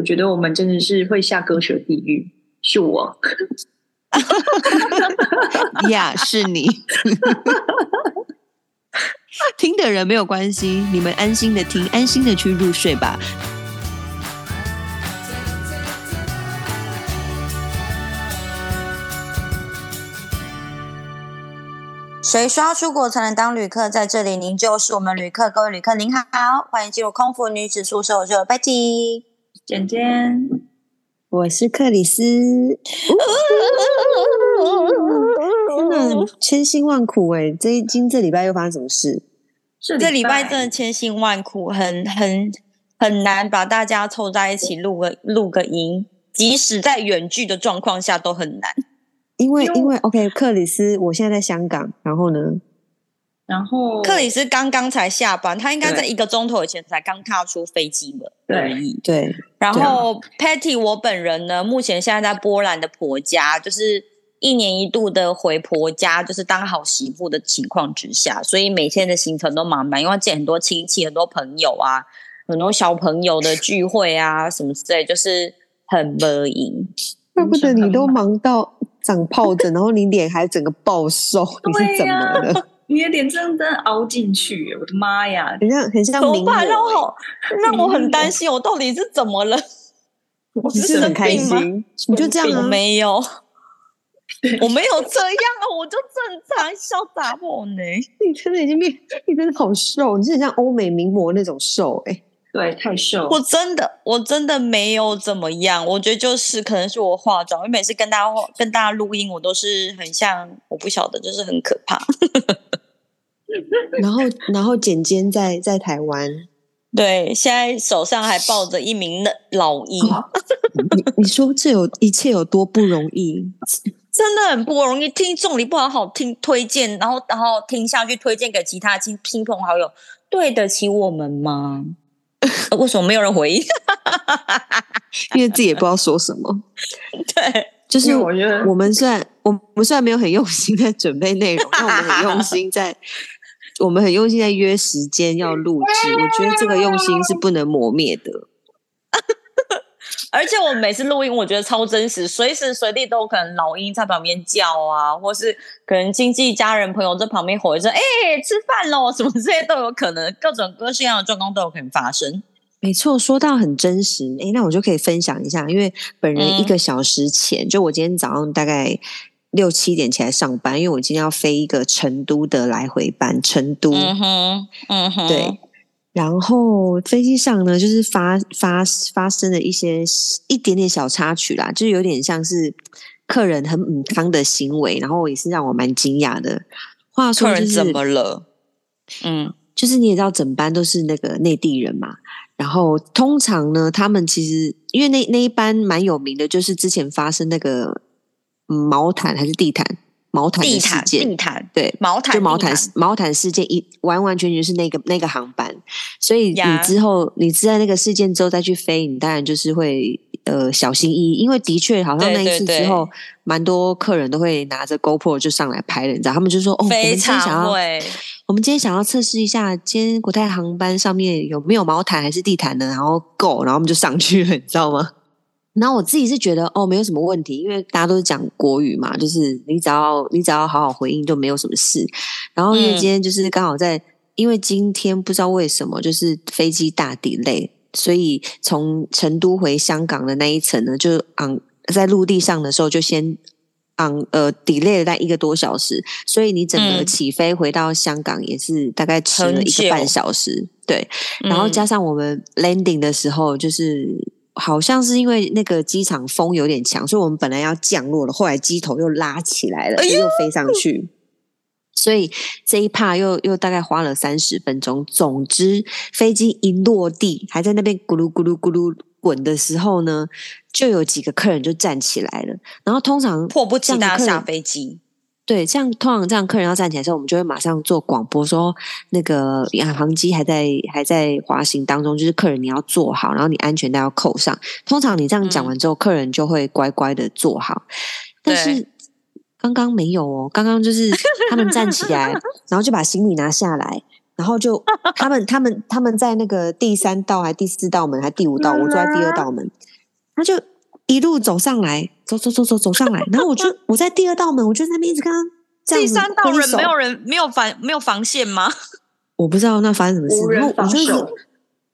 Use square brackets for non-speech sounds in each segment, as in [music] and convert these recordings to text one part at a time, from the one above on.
我觉得我们真的是会下割舌地狱，是我。呀，[laughs] yeah, 是你。听的人没有关系，你们安心的听，安心的去入睡吧。谁说要出国才能当旅客？在这里，您就是我们旅客。各位旅客，您好，欢迎进入空服女子宿舍。我是 Betty，简简，我是克里斯。[laughs] 真的千辛万苦哎！这今这礼拜又发生什么事？这礼拜真的千辛万苦，很很很难把大家凑在一起录个录个音，即使在远距的状况下都很难。因为因为 OK，克里斯，我现在在香港，然后呢，然后克里斯刚刚才下班，他应该在一个钟头以前才刚踏出飞机门而已。对，对然后 Patty，我本人呢，目前现在在波兰的婆家，就是。一年一度的回婆家，就是当好媳妇的情况之下，所以每天的行程都满满，因为见很多亲戚、很多朋友啊，很多小朋友的聚会啊，什么之类，就是很忙。怪不得你都忙到长疱疹，然后你脸还整个暴瘦，[laughs] 你是怎么了？你的脸真的凹进去，我的妈呀！很像很像头发，让我好让我很担心，我到底是怎么了？[laughs] 我是很开心，你就这样啊？没有。[laughs] 我没有这样啊，我就正常笑打我呢。你真的已经变，你真的好瘦，你真的像欧美名模那种瘦哎、欸。对，太瘦。我真的，我真的没有怎么样。我觉得就是可能是我化妆，因为每次跟大家跟大家录音，我都是很像，我不晓得，就是很可怕。[laughs] 然后，然后简简在在台湾，对，现在手上还抱着一名老鹰。你你说这有一切有多不容易？[laughs] 真的很不容易，听众你不好好听推荐，然后然后听下去推荐给其他亲亲朋好友，对得起我们吗？[laughs] 为什么没有人回应？因为自己也不知道说什么。对，就是我觉得我们虽然我们虽然没有很用心在准备内容，但我们很用心在我们很用心在约时间要录制。我觉得这个用心是不能磨灭的。[laughs] 而且我每次录音，我觉得超真实，随时随地都可能老鹰在旁边叫啊，或是可能亲戚家人朋友在旁边吼一声“哎、欸，吃饭喽”什么这些都有可能，各种各式各样的状况都有可能发生。没错，说到很真实，哎，那我就可以分享一下，因为本人一个小时前，嗯、就我今天早上大概六七点起来上班，因为我今天要飞一个成都的来回班，成都，嗯哼，嗯哼，对。然后飞机上呢，就是发发发生了一些一点点小插曲啦，就是有点像是客人很母汤的行为，然后也是让我蛮惊讶的。话说，就是怎么了？嗯，就是你也知道，整班都是那个内地人嘛。然后通常呢，他们其实因为那那一班蛮有名的，就是之前发生那个毛毯还是地毯。毛毯的事件，地毯对毛毯，就毛毯毛毯事件一完完全全是那个那个航班，所以你之后.你知道那个事件之后再去飞，你当然就是会呃小心翼翼，因为的确好像那一次之后，蛮多客人都会拿着 GoPro 就上来拍了，你知道，他们就说哦，非常会，我们今天想要，我们今天想要测试一下，今天国泰航班上面有没有毛毯还是地毯呢，然后 Go，然后我们就上去了，你知道吗？然后我自己是觉得哦，没有什么问题，因为大家都是讲国语嘛，就是你只要你只要好好回应，就没有什么事。然后因为今天就是刚好在，嗯、因为今天不知道为什么就是飞机大 delay，所以从成都回香港的那一程呢，就 on 在陆地上的时候就先 on 呃 delay 了大概一个多小时，所以你整个起飞回到香港也是大概迟了一个半小时。对，然后加上我们 landing 的时候就是。好像是因为那个机场风有点强，所以我们本来要降落了，后来机头又拉起来了，又飞上去，哎、所以这一趴又又大概花了三十分钟。总之，飞机一落地，还在那边咕噜咕噜咕噜滚的时候呢，就有几个客人就站起来了，然后通常迫不及待下飞机。对，这样通常这样客人要站起来的时候，我们就会马上做广播说，那个航机还在还在滑行当中，就是客人你要坐好，然后你安全带要扣上。通常你这样讲完之后，嗯、客人就会乖乖的坐好。但是对刚刚没有哦，刚刚就是他们站起来，[laughs] 然后就把行李拿下来，然后就 [laughs] 他们他们他们在那个第三道还第四道门还第五道，我坐在第二道门，他就一路走上来，走走走走走上来，[laughs] 然后我就我在第二道门，我就在那边一直跟他第三道人没有人没有防没有防线吗？我不知道那发生什么事，然后我就一直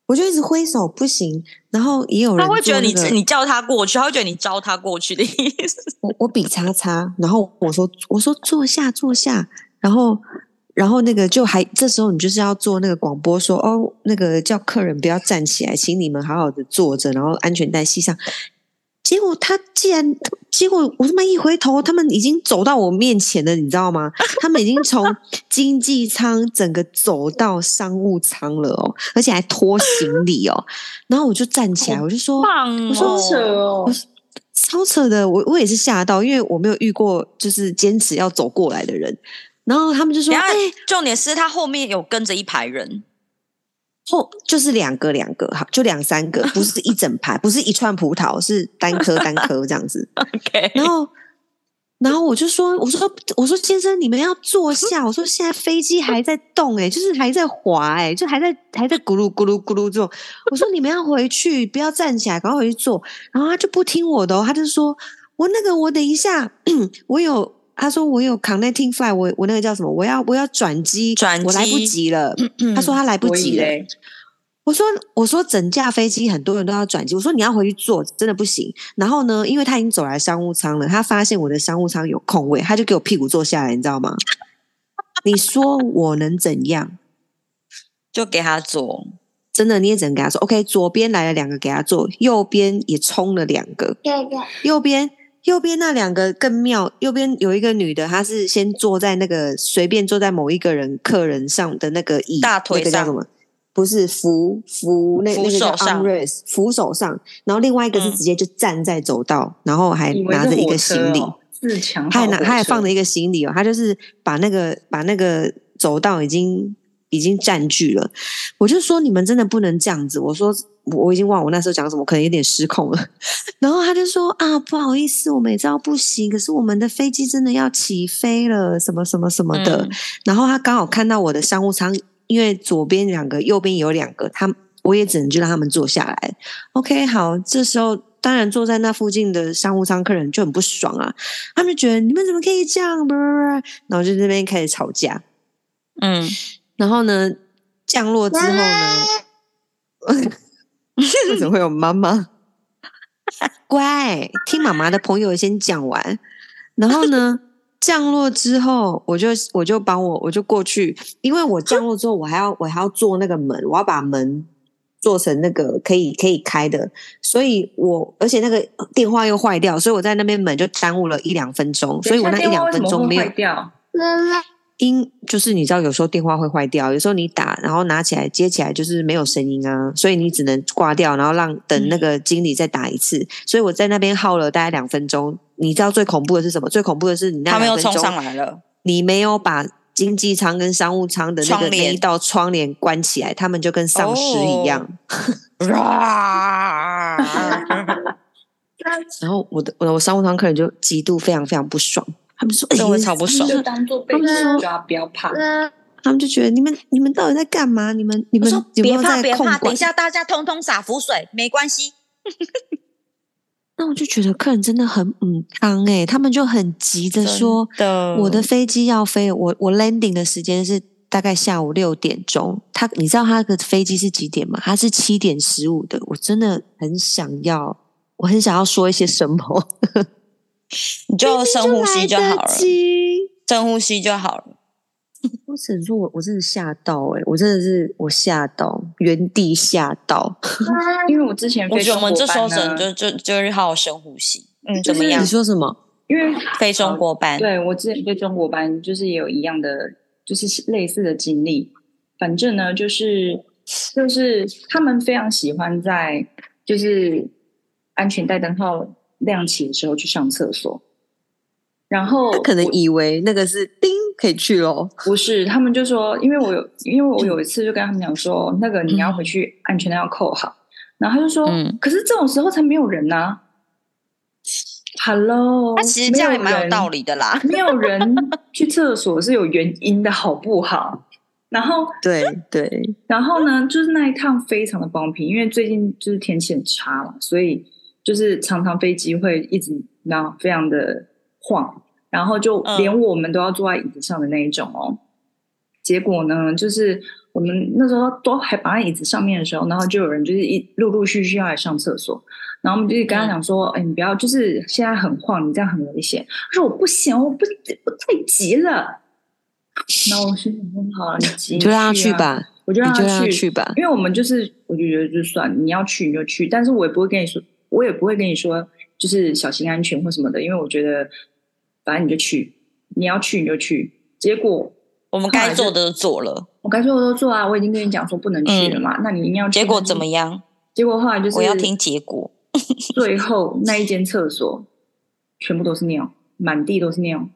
我就一直挥手不行，然后也有人、那个、他会觉得你你叫他过去，他会觉得你招他过去的意思。[laughs] 我我比叉叉，然后我说我说坐下坐下，然后然后那个就还这时候你就是要做那个广播说哦，那个叫客人不要站起来，请你们好好的坐着，然后安全带系上。结果他竟然，结果我他妈一回头，他们已经走到我面前了，你知道吗？[laughs] 他们已经从经济舱整个走到商务舱了哦，而且还拖行李哦。然后我就站起来，我就说：“哦、我说扯哦，超扯的！”我我也是吓到，因为我没有遇过就是坚持要走过来的人。然后他们就说：“哎，重点是他后面有跟着一排人。”后就是两个两个，好，就两三个，不是一整排，不是一串葡萄，是单颗单颗这样子。[laughs] OK，然后，然后我就说，我说，我说，先生，你们要坐下。我说，现在飞机还在动，欸，诶就是还在滑，欸，诶就还在还在咕噜咕噜咕噜这种。我说，你们要回去，不要站起来，赶快回去坐。然后他就不听我的，哦，他就说，我那个，我等一下，[clears throat] 我有。他说我有 connecting flight，我我那个叫什么？我要我要转机，转机我来不及了。他说他来不及了。我说我说整架飞机很多人都要转机。我说你要回去坐，真的不行。然后呢，因为他已经走来商务舱了，他发现我的商务舱有空位，他就给我屁股坐下来，你知道吗？[laughs] 你说我能怎样？就给他坐。真的，你也只能给他说 OK。左边来了两个给他坐，右边也冲了两个，右边。右边那两个更妙，右边有一个女的，她是先坐在那个随便坐在某一个人客人上的那个椅大腿上，那个叫什么？不是扶扶那那个叫 armrest 扶手上，然后另外一个是直接就站在走道，嗯、然后还拿着一个行李，自强，他还拿他还放了一个行李哦，他就是把那个把那个走道已经已经占据了，我就说你们真的不能这样子，我说。我已经忘了我那时候讲什么，可能有点失控了。[laughs] 然后他就说啊，不好意思，我们也知道不行，可是我们的飞机真的要起飞了，什么什么什么的。嗯、然后他刚好看到我的商务舱，因为左边两个，右边有两个，他我也只能就让他们坐下来。OK，好，这时候当然坐在那附近的商务舱客人就很不爽啊，他们就觉得你们怎么可以这样？然后就在那边开始吵架。嗯，然后呢，降落之后呢？[laughs] 为什么会有妈妈？[laughs] 乖，听妈妈的朋友先讲完。然后呢，降落之后，我就我就帮我我就过去，因为我降落之后，我还要我还要做那个门，我要把门做成那个可以可以开的，所以我而且那个电话又坏掉，所以我在那边门就耽误了一两分钟，所以我那一两分钟没有掉。[laughs] 因就是你知道，有时候电话会坏掉，有时候你打，然后拿起来接起来就是没有声音啊，所以你只能挂掉，然后让等那个经理再打一次。嗯、所以我在那边耗了大概两分钟。你知道最恐怖的是什么？最恐怖的是你那两分钟，他们又冲上来了，你没有把经济舱跟商务舱的那个那一道窗帘关起来，他们就跟丧尸一样。[laughs] 哦、[laughs] 然后我的我的我商务舱客人就极度非常非常不爽。他们说：“哎、欸，超不爽。”就当做被抓，不要怕。他们就觉得你们你们到底在干嘛？你们你们别怕别怕，等一下大家通通洒浮水，没关系。[laughs] 那我就觉得客人真的很嗯刚哎，他们就很急着说：“的我的飞机要飞，我我 landing 的时间是大概下午六点钟。他你知道他的飞机是几点吗？他是七点十五的。我真的很想要，我很想要说一些什么。”你就深呼吸就好了，深呼吸就好了。[laughs] 我只能说我我真的吓到哎、欸，我真的是我吓到，原地吓到。[laughs] 因为我之前飞中国班，我觉得我们这时候人就就就是好好深呼吸。嗯，怎么样？你说什么？因为非中国班，对我之前飞中国班就是也有一样的，就是类似的经历。反正呢，就是就是他们非常喜欢在就是安全带灯号。亮起的时候去上厕所，然后他可能以为那个是叮可以去咯。不是，他们就说，因为我有，[laughs] 因为我有一次就跟他们讲说，那个你要回去，安全带要扣好。然后他就说，嗯，可是这种时候才没有人呐。[laughs] Hello，他其实这样也蛮有道理的啦。没有人去厕所是有原因的，好不好？然后 [laughs] 对对，然后呢，就是那一趟非常的不公平，因为最近就是天气很差嘛，所以就是常常飞机会一直然后非常的晃，然后就连我们都要坐在椅子上的那一种哦。嗯、结果呢，就是我们那时候都还绑在椅子上面的时候，然后就有人就是一陆陆续续要来上厕所，然后我们就是跟他讲说：“哎、嗯，你不要，就是现在很晃，你这样很危险。”他说：“我不行，我不我太急了。”那我心情很好，你急、啊、就让他去吧，我就让他去，他去吧。因为我们就是，我就觉得就算你要去你就去，但是我也不会跟你说，我也不会跟你说，就是小心安全或什么的。因为我觉得，反正你就去，你要去你就去。结果我们该做的都做了，我该做的都做啊。我已经跟你讲说不能去了嘛，嗯、那你一定要去。结果怎么样？结果后来就是我要听结果。最后那一间厕所全部都是尿，满地都是尿。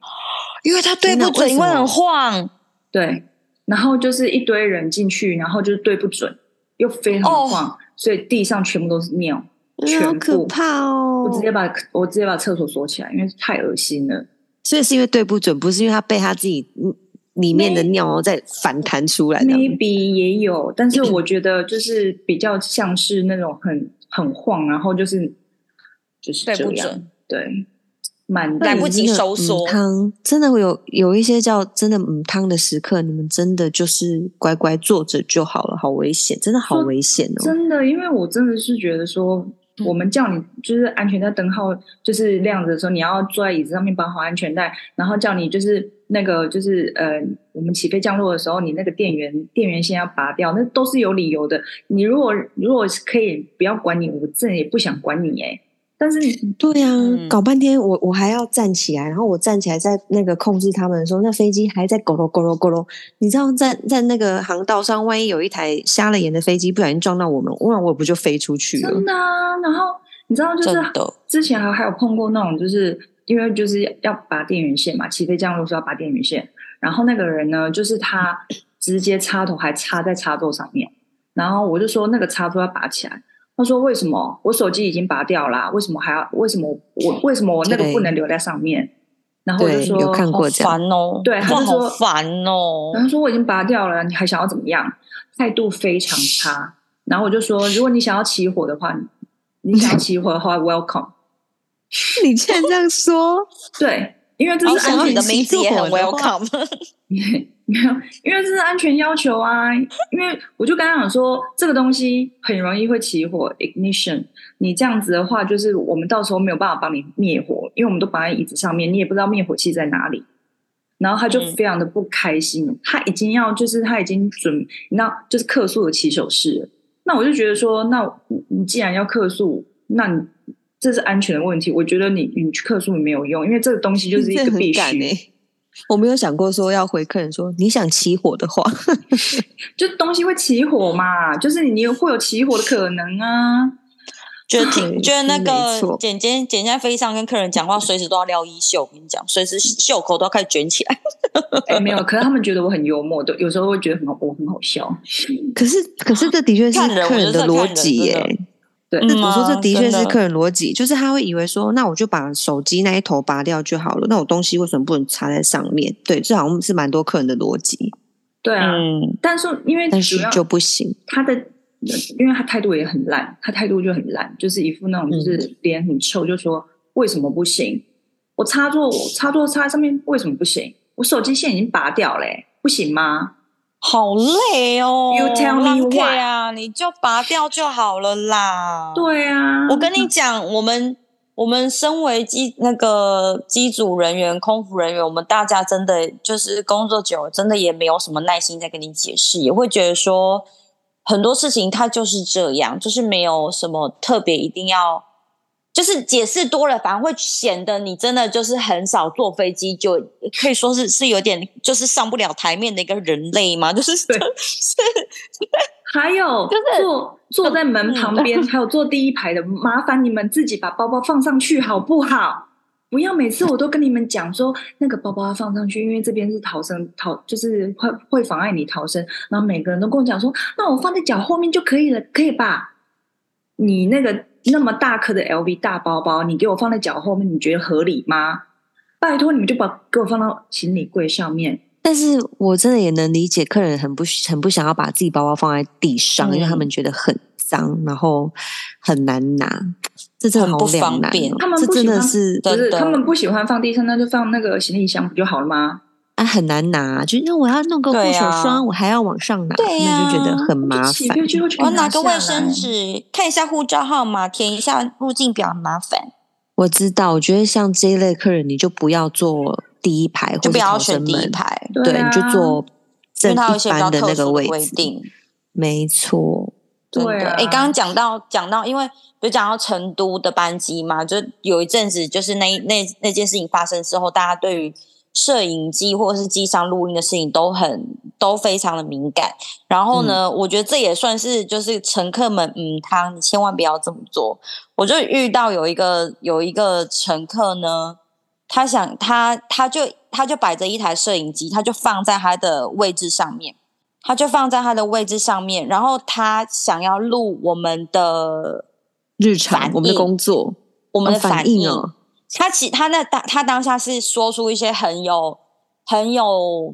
因为它对不准，因为很晃，对，然后就是一堆人进去，然后就是对不准，又非常晃，哦、所以地上全部都是尿，全部好可怕哦！我直接把我直接把厕所锁起来，因为太恶心了。所以是因为对不准，不是因为他被他自己里面的尿再反弹出来的。Maybe 也有，但是 [clears throat] 我觉得就是比较像是那种很很晃，然后就是就是对不准，对。来不及收缩，汤真的会有有一些叫真的母汤的时刻，你们真的就是乖乖坐着就好了，好危险，真的好危险哦！真的，因为我真的是觉得说，我们叫你就是安全带灯号就是亮着的时候，你要坐在椅子上面绑好安全带，然后叫你就是那个就是呃，我们起飞降落的时候，你那个电源电源线要拔掉，那都是有理由的。你如果如果可以不要管你，我真的也不想管你哎。但是对呀、啊，嗯、搞半天我我还要站起来，然后我站起来在那个控制他们的时候，那飞机还在咕噜咕噜咕噜。你知道在在那个航道上，万一有一台瞎了眼的飞机不小心撞到我们，那我不就飞出去了？真的啊！然后你知道，就是之前还还有碰过那种，就是因为就是要拔电源线嘛，起飞降落时要拔电源线，然后那个人呢，就是他 [clears throat] 直接插头还插在插座上面，然后我就说那个插座要拔起来。他说：“为什么我手机已经拔掉了啊？为什么还要？为什么我为什么我那个不能留在上面？”然后我就说：“有看过这样，好烦哦。”对，他就说：“烦哦。”然后说：“我已经拔掉了，你还想要怎么样？”态度非常差。然后我就说：“如果你想要起火的话，你想要起火的话，welcome。”你竟然这样说？对，因为这是安全的名字也很 welcome。[laughs] 没有，因为这是安全要求啊。因为我就刚刚讲说，这个东西很容易会起火，ignition。你这样子的话，就是我们到时候没有办法帮你灭火，因为我们都绑在椅子上面，你也不知道灭火器在哪里。然后他就非常的不开心，嗯、他已经要就是他已经准，那就是客诉的起手式。那我就觉得说，那你既然要客诉，那你这是安全的问题。我觉得你你去客诉也没有用，因为这个东西就是一个必须。我没有想过说要回客人说，你想起火的话，[laughs] 就东西会起火嘛，就是你有会有起火的可能啊。[laughs] 觉得挺就是那个简简简在飞机上跟客人讲话，随时都要撩衣袖，我跟你讲，随时袖口都要开始卷起来。哎，没有，[laughs] 可是他们觉得我很幽默的，有时候会觉得很好，我很好笑。可是可是这的确是客人的逻辑耶。对，那我说这的确是客人逻辑，就是他会以为说，那我就把手机那一头拔掉就好了，那我东西为什么不能插在上面？对，这好像是蛮多客人的逻辑。对啊，嗯、但是因为但是就不行，他的因为他态度也很烂，他态度就很烂，就是一副那种就是脸很臭，就说为什么不行？我插座我插座插在上面为什么不行？我手机线已经拔掉了，不行吗？好累哦！You tell me why 啊？你就拔掉就好了啦。对啊，我跟你讲，我们我们身为机那个机组人员、空服人员，我们大家真的就是工作久了，真的也没有什么耐心在跟你解释，也会觉得说很多事情它就是这样，就是没有什么特别一定要。就是解释多了，反而会显得你真的就是很少坐飞机，就可以说是是有点就是上不了台面的一个人类嘛。[laughs] 就是对，是，[laughs] 还有就是坐坐在门旁边，[laughs] 还有坐第一排的，麻烦你们自己把包包放上去好不好？不要每次我都跟你们讲说那个包包要放上去，因为这边是逃生逃，就是会会妨碍你逃生。然后每个人都跟我讲说，那我放在脚后面就可以了，可以吧？你那个。那么大颗的 LV 大包包，你给我放在脚后面，你觉得合理吗？拜托，你们就把给我放到行李柜上面，但是我真的也能理解客人很不很不想要把自己包包放在地上，嗯、因为他们觉得很脏，然后很难拿，这真的好两难、哦。他们不真的是不是他们不喜欢放地上，那就放那个行李箱不就好了吗？啊，很难拿，就因为我要弄个护手霜，啊、我还要往上拿，对呀、啊，那就觉得很麻烦。我要拿个卫生纸，看一下护照号码，填一下入境表，很麻烦。我知道，我觉得像这一类客人，你就不要坐第一排，就不要选第一排，对，你就坐正一般的那个位置。定没错，对。哎，刚刚讲到讲到，因为就讲到成都的班机嘛，就有一阵子，就是那那那件事情发生之后，大家对于。摄影机或者是机上录音的事情都很都非常的敏感，然后呢，嗯、我觉得这也算是就是乘客们，嗯，他你千万不要这么做。我就遇到有一个有一个乘客呢，他想他他就他就摆着一台摄影机，他就放在他的位置上面，他就放在他的位置上面，然后他想要录我们的日常，我们的工作，我们的反应哦。哦他其他那当他当下是说出一些很有很有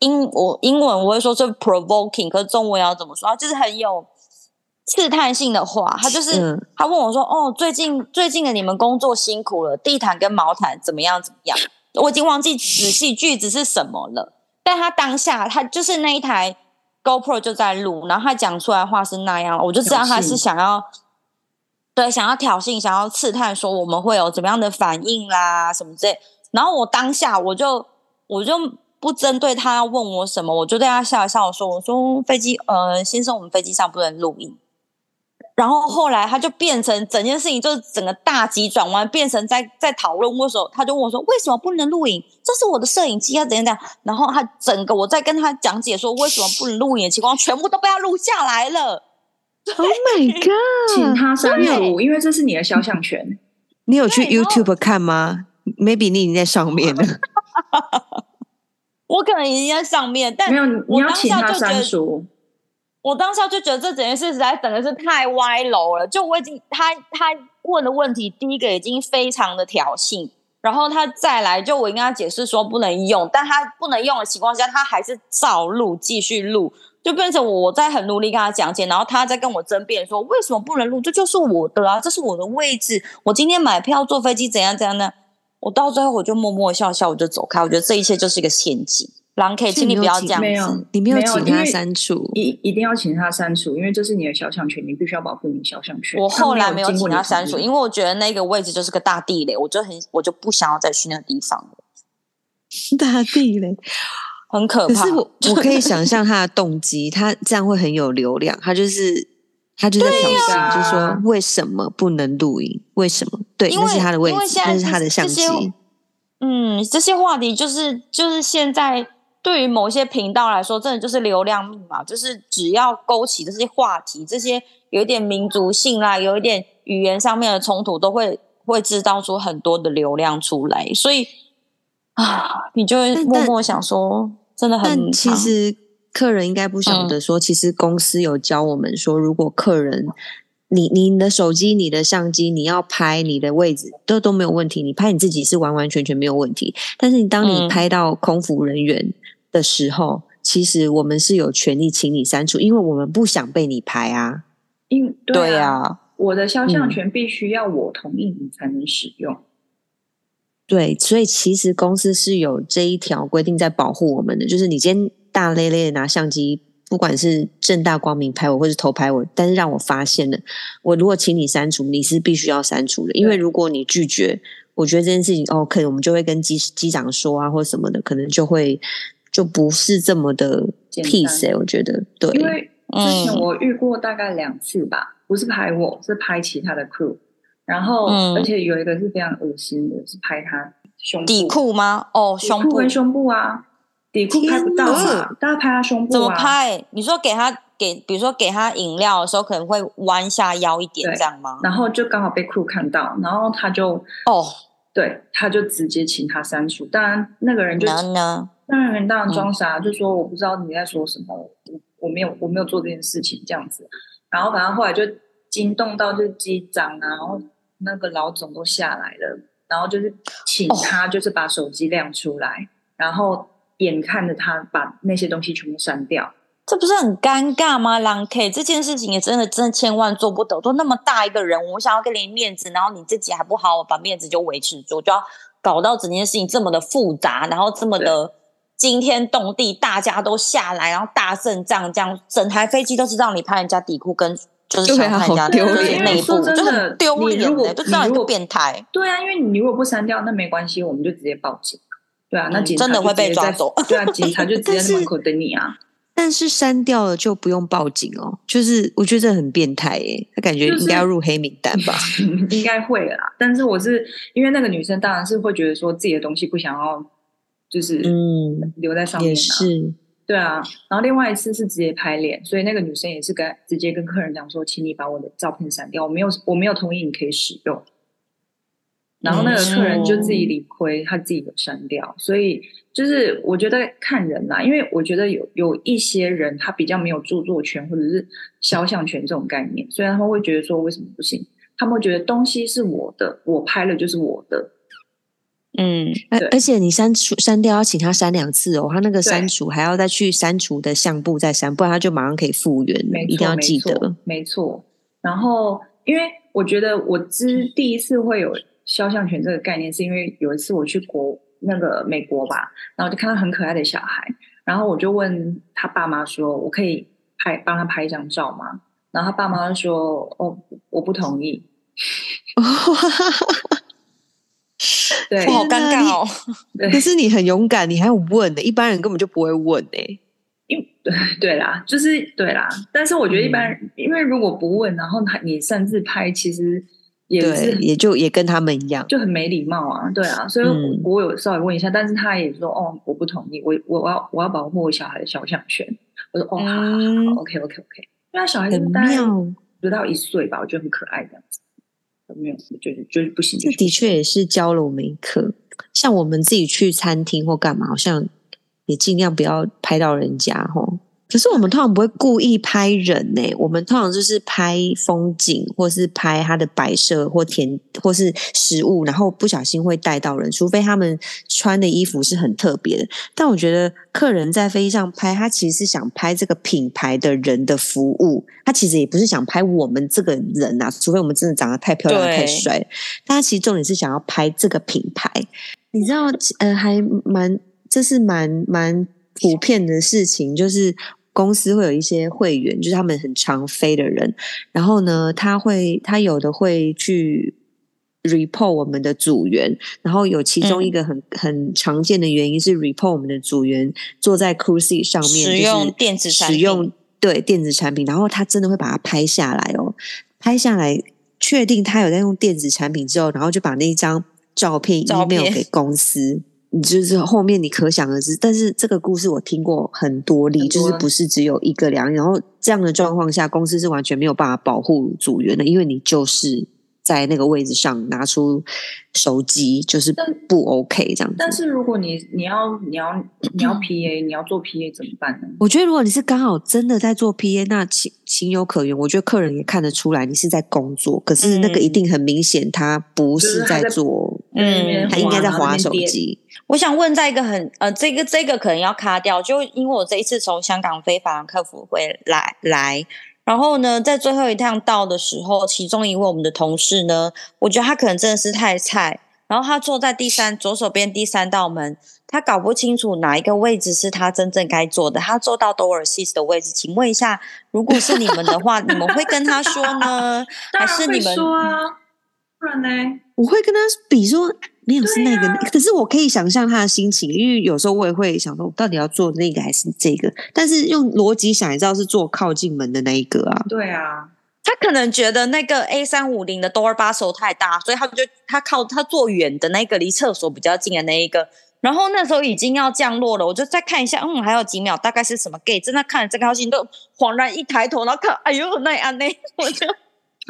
英我英文我会说是 provoking，可是中文要怎么说？就是很有试探性的话。他就是、嗯、他问我说：“哦，最近最近的你们工作辛苦了，地毯跟毛毯怎么样怎么样？”我已经忘记仔细句子是什么了。但他当下他就是那一台 GoPro 就在录，然后他讲出来话是那样，我就知道他是想要。对，想要挑衅，想要刺探，说我们会有怎么样的反应啦，什么之类。然后我当下我就我就不针对他要问我什么，我就对他笑一笑，我说：“我说飞机，呃，先生，我们飞机上不能录音。”然后后来他就变成整件事情就是整个大急转弯，变成在在讨论为什么，他就问我说：“为什么不能录影？这是我的摄影机啊怎样怎样？”然后他整个我在跟他讲解说为什么不能录影的情况，全部都被他录下来了。[laughs] Oh my god！[laughs] 请他删除，因为这是你的肖像权。你有去 YouTube 看吗？Maybe 你已经在上面了。[laughs] 我可能已经在上面，但没有。你要请他删除。我当下就觉得这整件事实在等的是太歪楼了。就我已经他他问的问题，第一个已经非常的挑衅，然后他再来就我跟他解释说不能用，但他不能用的情况下，他还是照录继续录。就变成我在很努力跟他讲解，然后他在跟我争辩说，为什么不能录？这就是我的啊，这是我的位置。我今天买票坐飞机怎样怎样呢？我到最后我就默默笑笑，我就走开。我觉得这一切就是一个陷阱。狼 K，请你不要这样子。没有，你没有请他删除，一一定要请他删除，因为这是你的肖像权，你必须要保护你肖像权。我后来没有请他删除，因为我觉得那个位置就是个大地雷，我就很我就不想要再去那个地方了。[laughs] 大地雷。很可怕。可是我 [laughs] 我可以想象他的动机，他这样会很有流量。他就是他就是在挑衅，啊、就说为什么不能录音？为什么？对，那是他的位置，那是他的相机。嗯，这些话题就是就是现在对于某些频道来说，真的就是流量密码。就是只要勾起这些话题，这些有一点民族性啦，有一点语言上面的冲突，都会会制造出很多的流量出来。所以啊，你就会默默想说。真的很，但其实客人应该不晓得说，嗯、其实公司有教我们说，如果客人你你的手机、你的相机，你要拍你的位置都都没有问题，你拍你自己是完完全全没有问题。但是你当你拍到空服人员的时候，嗯、其实我们是有权利请你删除，因为我们不想被你拍啊。因对啊，我的肖像权必须要我同意你才能使用。嗯对，所以其实公司是有这一条规定在保护我们的，就是你今天大咧咧的拿相机，不管是正大光明拍我，或是偷拍我，但是让我发现了，我如果请你删除，你是必须要删除的，因为如果你拒绝，我觉得这件事情哦，可能我们就会跟机机长说啊，或什么的，可能就会就不是这么的 peace，欸，我觉得对，因为之前我遇过大概两次吧，不是拍我，是拍其他的 crew。然后，嗯、而且有一个是非常恶心的，是拍他胸部底裤吗？哦，胸部跟胸部啊，底裤拍不到嘛，大家拍他胸部啊？怎么拍？你说给他给，比如说给他饮料的时候，可能会弯下腰一点，这样吗？然后就刚好被 crew 看到，然后他就哦，对，他就直接请他删除。当然那个人就呢呢，那个人当然装傻，嗯、就说我不知道你在说什么，我我没有我没有做这件事情这样子。然后反正后来就惊动到就是机长啊，然后。那个老总都下来了，然后就是请他，就是把手机亮出来，哦、然后眼看着他把那些东西全部删掉。这不是很尴尬吗？狼 K 这件事情也真的真的千万做不得。都那么大一个人，我想要给你面子，然后你自己还不好好把面子就维持住，就要搞到整件事情这么的复杂，然后这么的惊天动地，大家都下来，然后大阵仗，这样整台飞机都知道你拍人家底裤，跟就是想拍人家丢脸内部，就很丢脸的，就知道你个变态。对啊，因为你如果不删掉，那没关系，我们就直接报警。对啊，那警察真的会被抓走。对啊，警察就 [laughs] 直接在门口等你啊。但是删掉了就不用报警哦，就是我觉得这很变态耶，他感觉应该要入黑名单吧？就是、应该会啦。但是我是因为那个女生，当然是会觉得说自己的东西不想要，就是嗯留在上面、啊。也是，对啊。然后另外一次是直接拍脸，所以那个女生也是跟直接跟客人讲说，请你把我的照片删掉，我没有我没有同意你可以使用。然后那个客人就自己理亏，他自己有删掉，所以。就是我觉得看人啦，因为我觉得有有一些人他比较没有著作权或者是肖像权这种概念，所以他们会觉得说为什么不行？他们会觉得东西是我的，我拍了就是我的。嗯，而而且你删除删掉要请他删两次哦，他那个删除还要再去删除的相簿再删，不然他就马上可以复原。一定要记得。没错。然后，因为我觉得我之第一次会有肖像权这个概念，是因为有一次我去国。那个美国吧，然后就看到很可爱的小孩，然后我就问他爸妈说：“我可以拍帮他拍一张照吗？”然后他爸妈就说：“哦，我不同意。” [laughs] [laughs] [laughs] [laughs] 对，好尴尬哦。[laughs] 可是你很勇敢，你还有问的，一般人根本就不会问诶。因 [laughs] 对对啦，就是对啦。但是我觉得一般人，嗯、因为如果不问，然后他你擅自拍，其实。也是，也就也跟他们一样，就很没礼貌啊，对啊，所以我有稍微问一下，嗯、但是他也说，哦，我不同意，我我我要我要保护我小孩的肖像权。我说，哦，好，好，好，OK OK OK，因为他小孩子大概不到一岁吧，我觉得很可爱这样子，没有，就是就是不行。这的确也是教了我们一课，像我们自己去餐厅或干嘛，好像也尽量不要拍到人家吼。可是我们通常不会故意拍人呢、欸，我们通常就是拍风景，或是拍它的摆设或甜或是食物，然后不小心会带到人，除非他们穿的衣服是很特别的。但我觉得客人在飞机上拍，他其实是想拍这个品牌的人的服务，他其实也不是想拍我们这个人啊，除非我们真的长得太漂亮太帅。但他其实重点是想要拍这个品牌，你知道，呃，还蛮这是蛮蛮普遍的事情，就是。公司会有一些会员，就是他们很常飞的人，然后呢，他会他有的会去 report 我们的组员，然后有其中一个很、嗯、很常见的原因是 report 我们的组员坐在 cruise 上面使用电子产品，使用对电子产品，然后他真的会把它拍下来哦，拍下来确定他有在用电子产品之后，然后就把那一张照片 email 给公司。你就是后面你可想而知，但是这个故事我听过很多例，多就是不是只有一个两个，然后这样的状况下，公司是完全没有办法保护组员的，因为你就是在那个位置上拿出手机，就是不 OK 这样子。但是如果你你要你要 [clears throat] 你要 PA，你要做 PA 怎么办呢？我觉得如果你是刚好真的在做 PA，那情情有可原。我觉得客人也看得出来你是在工作，可是那个一定很明显，他不是在做，嗯，他应该在划手机。我想问，在一个很呃，这个这个可能要卡掉，就因为我这一次从香港飞法兰克福回来来，然后呢，在最后一趟到的时候，其中一位我们的同事呢，我觉得他可能真的是太菜，然后他坐在第三左手边第三道门，他搞不清楚哪一个位置是他真正该坐的，他坐到 door assist 的位置，请问一下，如果是你们的话，你们会跟他说呢，[laughs] 还是你们？说啊，不然呢？我会跟他比说。没有是那个，啊、可是我可以想象他的心情，因为有时候我也会想说，我到底要做那个还是这个？但是用逻辑想，也知道是做靠近门的那一个啊。对啊，他可能觉得那个 A 三五零的 door bustle 太大，所以他就他靠他坐远的那个，离厕所比较近的那一个。然后那时候已经要降落了，我就再看一下，嗯，还有几秒，大概是什么 gate？真的看了这个信，都恍然一抬头，然后看，哎呦，那安内？我就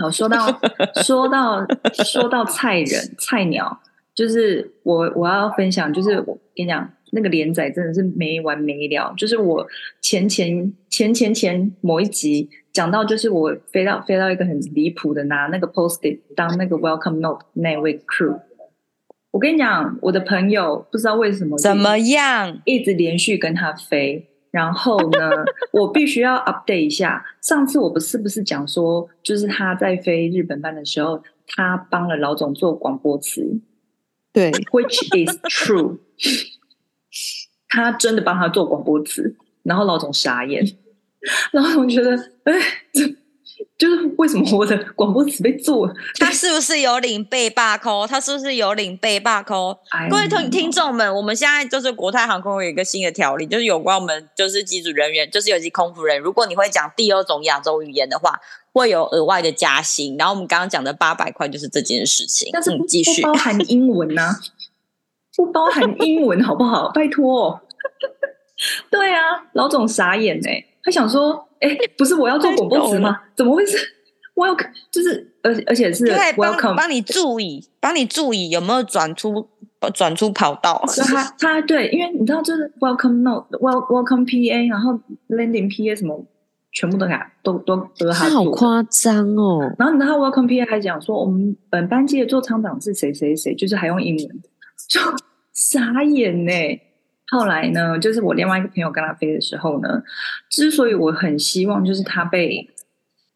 好说到 [laughs] 说到说到菜人菜鸟。就是我我要分享，就是我跟你讲，那个连载真的是没完没了。就是我前前前前前某一集讲到，就是我飞到飞到一个很离谱的，拿那个 post-it 当那个 welcome note 那位 crew，我跟你讲，我的朋友不知道为什么怎么样，一直连续跟他飞。然后呢，我必须要 update 一下。上次我不是不是讲说，就是他在飞日本班的时候，他帮了老总做广播词。对，[laughs] which is true。[laughs] 他真的帮他做广播词，然后老总傻眼，老总觉得，哎，这。就是为什么我的广播词被做了？他是不是有领被罢扣？他是不是有领被罢扣？各位听听众们，我们现在就是国泰航空有一个新的条例，就是有关我们就是机组人员，就是有些空服人，如果你会讲第二种亚洲语言的话，会有额外的加薪。然后我们刚刚讲的八百块就是这件事情。但是不，嗯、继续包含英文呐、啊，不包含英文 [laughs] 好不好？拜托。对啊，老总傻眼哎、欸，他想说。哎，不是我要做广播词吗？怎么会是 welcome？就是，而而且是 welcome，帮你注意，帮你注意有没有转出转出跑道。他他对，因为你知道，就是 welcome note，wel welcome PA，然后 landing PA 什么，全部都给他，都都都是他做。好夸张哦！然后你知道 welcome PA 还讲说，我们本班级的座舱长是谁谁谁，就是还用英文，就傻眼呢。后来呢，就是我另外一个朋友跟他飞的时候呢，之所以我很希望，就是他被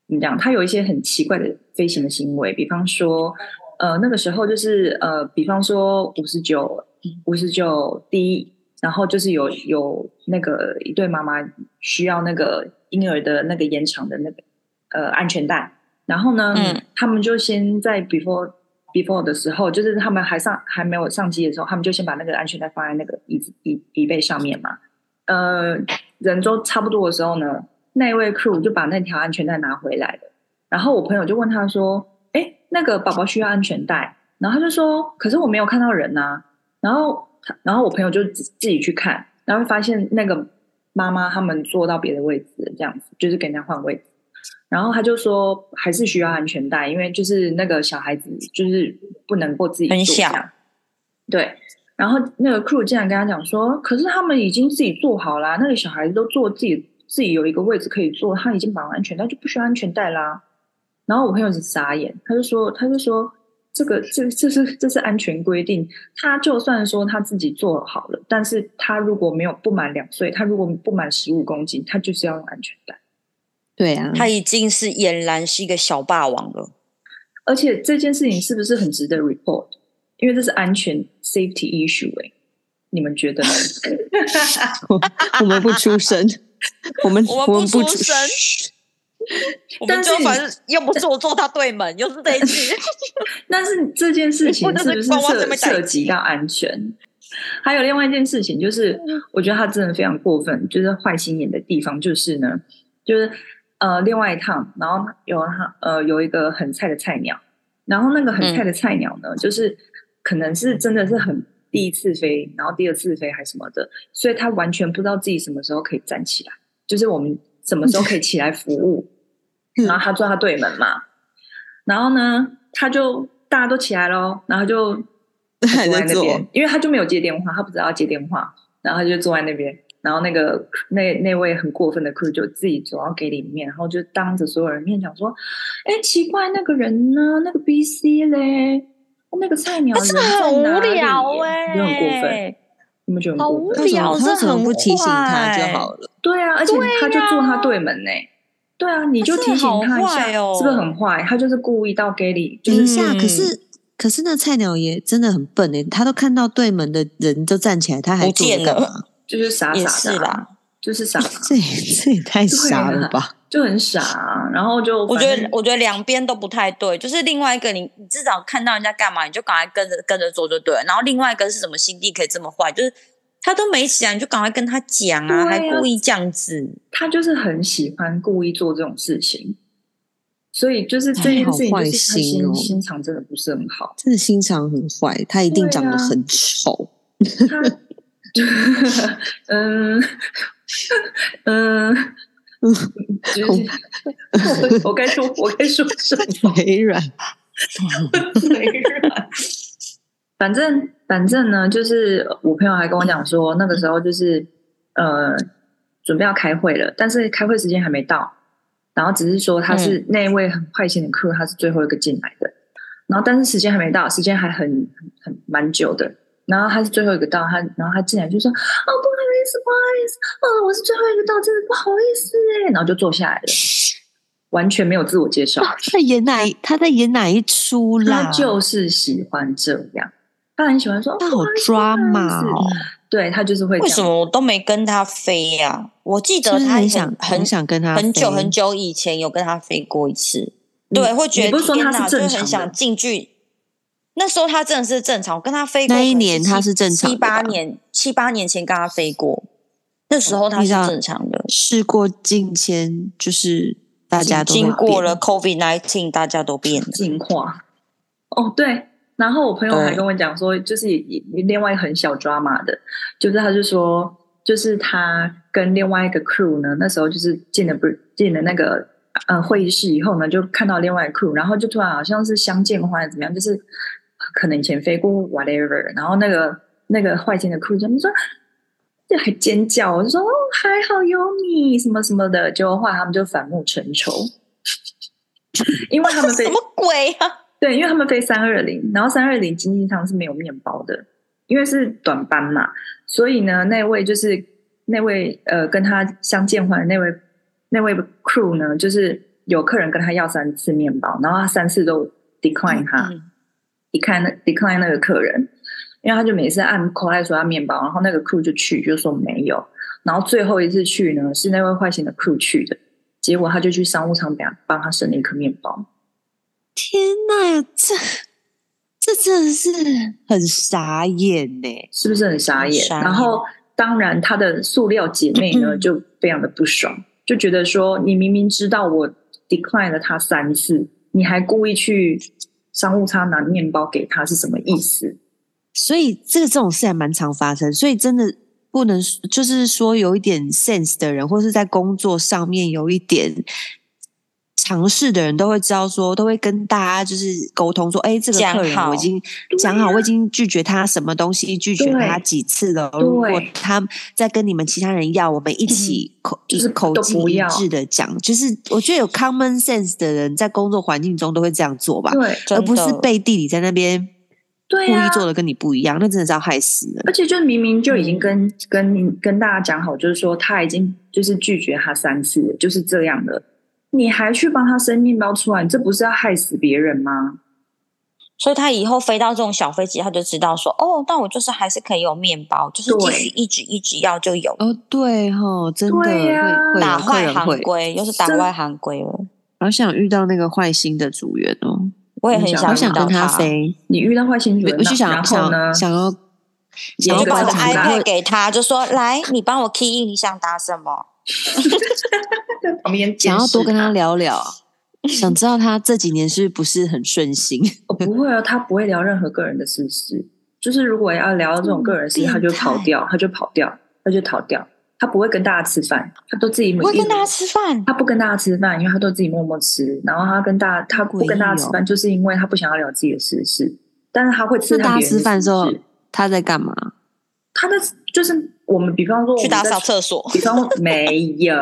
怎么讲，他有一些很奇怪的飞行的行为，比方说，呃，那个时候就是呃，比方说五十九五十九 D，然后就是有有那个一对妈妈需要那个婴儿的那个延长的那个呃安全带，然后呢，嗯，他们就先在 before。Before 的时候，就是他们还上还没有上机的时候，他们就先把那个安全带放在那个椅子椅椅背上面嘛。呃，人都差不多的时候呢，那位 crew 就把那条安全带拿回来了。然后我朋友就问他说：“哎，那个宝宝需要安全带？”然后他就说：“可是我没有看到人呐。”然后他，然后我朋友就自自己去看，然后发现那个妈妈他们坐到别的位置，这样子就是给人家换位置。然后他就说，还是需要安全带，因为就是那个小孩子就是不能够自己坐。很小。对，然后那个 crew 竟然跟他讲说，可是他们已经自己做好啦，那个小孩子都坐自己自己有一个位置可以坐，他已经绑了安全带，就不需要安全带啦。然后我朋友是傻眼，他就说，他就说这个这这是这是安全规定，他就算说他自己做好了，但是他如果没有不满两岁，他如果不满十五公斤，他就是要用安全带。对啊，他已经是俨然是一个小霸王了。而且这件事情是不是很值得 report？因为这是安全 safety issue 哎、欸，你们觉得呢？[laughs] 我们不出声，[laughs] 我们我们不出声。[laughs] 但是反正又不是我坐他对门，又是这一句。但是这件事情是不是涉涉及到安全？还有另外一件事情，就是我觉得他真的非常过分，就是坏心眼的地方，就是呢，就是。呃，另外一趟，然后有他呃有一个很菜的菜鸟，然后那个很菜的菜鸟呢，嗯、就是可能是真的是很第一次飞，然后第二次飞还什么的，所以他完全不知道自己什么时候可以站起来，就是我们什么时候可以起来服务，嗯、然后他坐他对门嘛，然后呢，他就大家都起来咯，然后就 [laughs] 坐在那边，因为他就没有接电话，他不知道要接电话，然后他就坐在那边。然后那个那那位很过分的 crew 就自己走到 gate 里面，然后就当着所有人面讲说：“哎，奇怪，那个人呢？那个 BC 嘞？那个菜鸟人在哪里？”很无聊哎、欸，很过分，你们觉得很过分？好无聊，这很不提醒他就好了。对啊，而且他就坐他对门呢。对啊，你就提醒他一下，哦、是不是很坏？他就是故意到 gate 里。等一下，可是可是那菜鸟也真的很笨哎，他都看到对门的人都站起来，他还坐着干嘛？就是傻傻的，啦就是傻，[laughs] 这也这也太傻了吧，[laughs] 就很傻，啊。然后就我觉得，我觉得两边都不太对。就是另外一个你，你你至少看到人家干嘛，你就赶快跟着跟着做就对了。然后另外一个是什么心地可以这么坏？就是他都没起来，你就赶快跟他讲啊，啊还故意这样子。他就是很喜欢故意做这种事情，所以就是这件事情，就是他心，哦、心肠真的不是很好，真的心肠很坏。他一定长得很丑。[laughs] 嗯嗯嗯，我该说，我该说什么？[laughs] 微软，微软。反正反正呢，就是我朋友还跟我讲说，那个时候就是呃，准备要开会了，但是开会时间还没到，然后只是说他是那一位很坏心的客，他是最后一个进来的。然后但是时间还没到，时间还很很蛮久的。然后他是最后一个到，他然后他进来就说：“哦，不好意思，不好意思，哦，我是最后一个到，真的不好意思哎。”然后就坐下来了，完全没有自我介绍。他在演哪？他在演哪一出啦？他就是喜欢这样，他很喜欢说：“他好抓马哦。”对，他就是会。为什么我都没跟他飞呀、啊？我记得他很想很想跟他很久很久以前有跟他飞过一次。对，会觉得不是说他是正常就很想近距。那时候他真的是正常，我跟他飞过。那一年他是正常，七八年七八年前跟他飞过，那时候他是正常的。事过境迁，就是大家都经过了 COVID nineteen，大家都变了进化。哦，对。然后我朋友还跟我讲说，就是另外一个很小 drama 的，就是他就说，就是他跟另外一个 crew 呢，那时候就是进了不是进了那个。呃，会议室以后呢，就看到另外一个 crew，然后就突然好像是相见欢还是怎么样，就是可能以前飞过 whatever，然后那个那个坏心的 crew 就说，就还尖叫，我就说哦，还好有你什么什么的，结果后来他们就反目成仇，[laughs] 因为他们飞什么鬼啊？对，因为他们飞三二零，然后三二零经济舱是没有面包的，因为是短班嘛，所以呢，那位就是那位呃跟他相见欢的那位。那位 crew 呢，就是有客人跟他要三次面包，然后他三次都 decline 他，嗯嗯、decline 那 decline 那个客人，因为他就每次按 call 来说要面包，然后那个 crew 就去就说没有，然后最后一次去呢是那位坏心的 crew 去的，结果他就去商务舱帮帮他生了一颗面包。天哪，这这真的是很傻眼呢，是不是很傻眼？傻眼。然后当然他的塑料姐妹呢就非常的不爽。就觉得说，你明明知道我 decline 了他三次，你还故意去商务舱拿面包给他，是什么意思？所以这个这种事还蛮常发生，所以真的不能就是说有一点 sense 的人，或是在工作上面有一点。尝试的人都会知道说，都会跟大家就是沟通说，哎，这个客人我已经讲好，我已经拒绝他什么东西，拒绝他几次了。如果他在跟你们其他人要，我们一起口、嗯、就是口径一致的讲，就是我觉得有 common sense 的人在工作环境中都会这样做吧，对，而不是背地里在那边故意做的跟你不一样，那真的是要害死人。而且就是明明就已经跟、嗯、跟跟大家讲好，就是说他已经就是拒绝他三次了，就是这样的。你还去帮他生面包出来，你这不是要害死别人吗？所以他以后飞到这种小飞机，他就知道说，哦，但我就是还是可以有面包，就是继续一直一直要就有。哦，对哈，真的会打坏行规，又是打坏行规了。好想遇到那个坏心的组员哦，我也很想，好想跟他飞。你遇到坏心组员，我就想想呢，想要，想要把个 iPad 给他，就说来，你帮我 key in，你想打什么？[laughs] 想要多跟他聊聊，想知道他这几年是不是很顺心？[laughs] 哦，不会啊，他不会聊任何个人的私事。就是如果要聊这种个人事，他就跑掉，他就跑掉，他就逃掉。他不会跟大家吃饭，他都自己不会跟大家吃饭。他不跟大家吃饭，因为他都自己默默吃。然后他跟大家，他不跟大家吃饭，就是因为他不想要聊自己的私事。但是他会吃大家吃饭的时候，他在干嘛？他的就是。我们比方说我们去打扫厕所，比方说没有，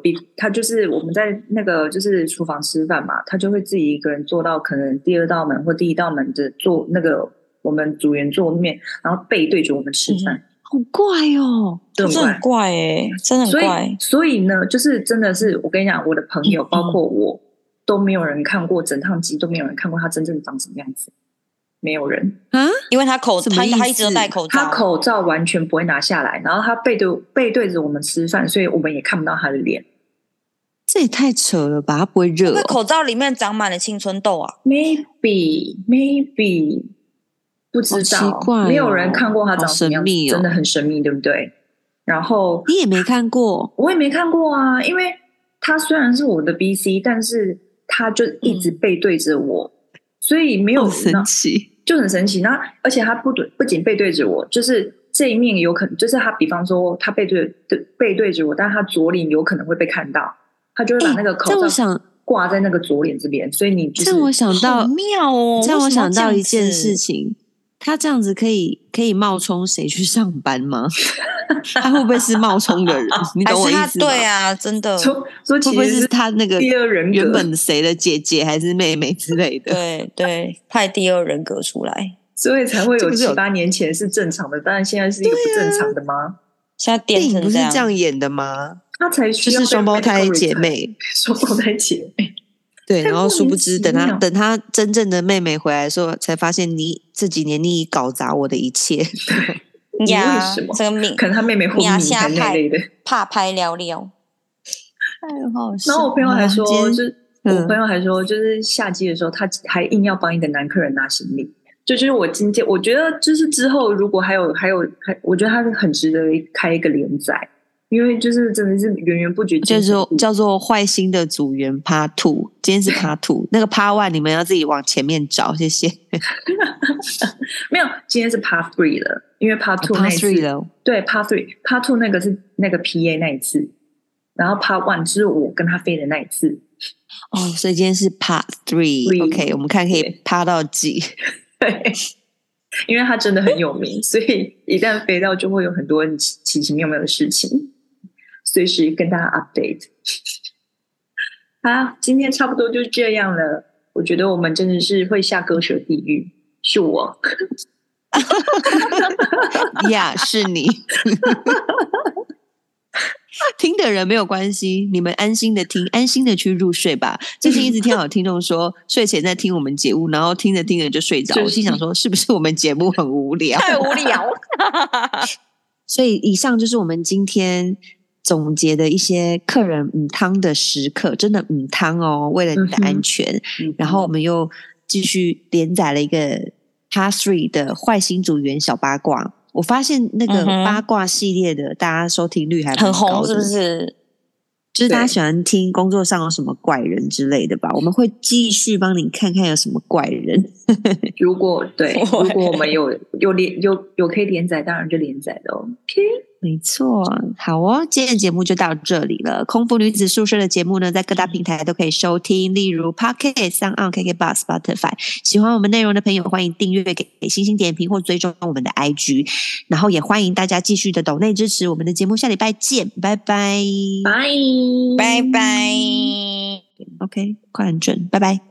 比他就是我们在那个就是厨房吃饭嘛，他就会自己一个人坐到可能第二道门或第一道门的坐那个我们组员桌面，然后背对着我们吃饭，嗯、好怪哦，真的很怪哎，真的很怪。所以所以呢，就是真的是我跟你讲，我的朋友包括我、嗯、都没有人看过整趟机，都没有人看过他真正长什么样子。没有人啊，因为他口他他一直都戴口罩，他口罩完全不会拿下来，然后他背对背对着我们吃饭，所以我们也看不到他的脸。这也太扯了吧？他不会热、哦？那口罩里面长满了青春痘啊？Maybe maybe 不知道，奇怪哦、没有人看过他长什么样子，哦、真的很神秘，对不对？然后你也没看过，我也没看过啊，因为他虽然是我的 BC，但是他就一直背对着我。嗯所以没有很神奇，就很神奇。那而且他不对，不仅背对着我，就是这一面有可能，就是他比方说他背对对背对着我，但是他左脸有可能会被看到，他就会把那个口罩挂在那个左脸这边。所以你就是让我想到妙哦，让我想到一件事情，他这样子可以可以冒充谁去上班吗？[laughs] 他会不会是冒充的人？[laughs] 你懂我意思吗？对啊，真的。说说，会不会是他那个第二人格原本谁的姐姐还是妹妹之类的？对对，派第二人格出来，所以才会有七八年前是正常的，当然现在是一个不正常的吗？啊、现在电影不是这样演的吗？他才就是 [laughs] 双胞胎姐妹，双胞胎姐妹。对，然后殊不知，等他等他真正的妹妹回来的时候，才发现你这几年你已搞砸我的一切。[laughs] 你为什么？这个可能他妹妹昏迷还那类的，怕拍聊聊。[laughs] 太好笑。然后我朋友还说，就是我朋友还说，就是夏季的时候，他还硬要帮一个男客人拿行李。就就是我今天，我觉得就是之后如果还有还有还，我觉得他是很值得开一个连载。因为就是真的是源源不绝，叫做叫做坏心的组员 Part Two，今天是 Part Two，那个 Part One 你们要自己往前面找，谢谢。[laughs] 没有，今天是 Part Three 了，因为 Part Two 那一次，oh, Part Three 了。对，Part Three，Part Two 那个是那个 PA 那一次，然后 Part One 是我跟他飞的那一次。哦，所以今天是 Part Three，OK，我们看可以趴到几？[laughs] 对，因为他真的很有名，所以一旦飞到，就会有很多奇奇奇妙妙的事情。随时跟大家 update。[laughs] 好，今天差不多就这样了。我觉得我们真的是会下割舌地狱，是我。呀，[laughs] yeah, 是你。[laughs] 听的人没有关系，你们安心的听，安心的去入睡吧。最近一直听好听众说，睡前在听我们节目，然后听着听着就睡着。我心想说，是不是我们节目很无聊？太无聊。所以，以上就是我们今天。总结的一些客人母汤的时刻，真的母汤哦，为了你的安全。嗯、然后我们又继续连载了一个 Part Three 的坏心组员小八卦。我发现那个八卦系列的大家收听率还很高是不是？就是大家喜欢听工作上有什么怪人之类的吧？我们会继续帮你看看有什么怪人。[laughs] 如果对，[laughs] 如果我们有有连有有可以连载，当然就连载的 OK。没错，好哦，今天的节目就到这里了。空服女子宿舍的节目呢，在各大平台都可以收听，例如 Pocket、SoundOn、KKBOX、Spotify。喜欢我们内容的朋友，欢迎订阅、给给星星点评或追踪我们的 IG。然后也欢迎大家继续的抖内支持我们的节目。下礼拜见，拜拜，拜拜拜。OK，快很准，拜拜。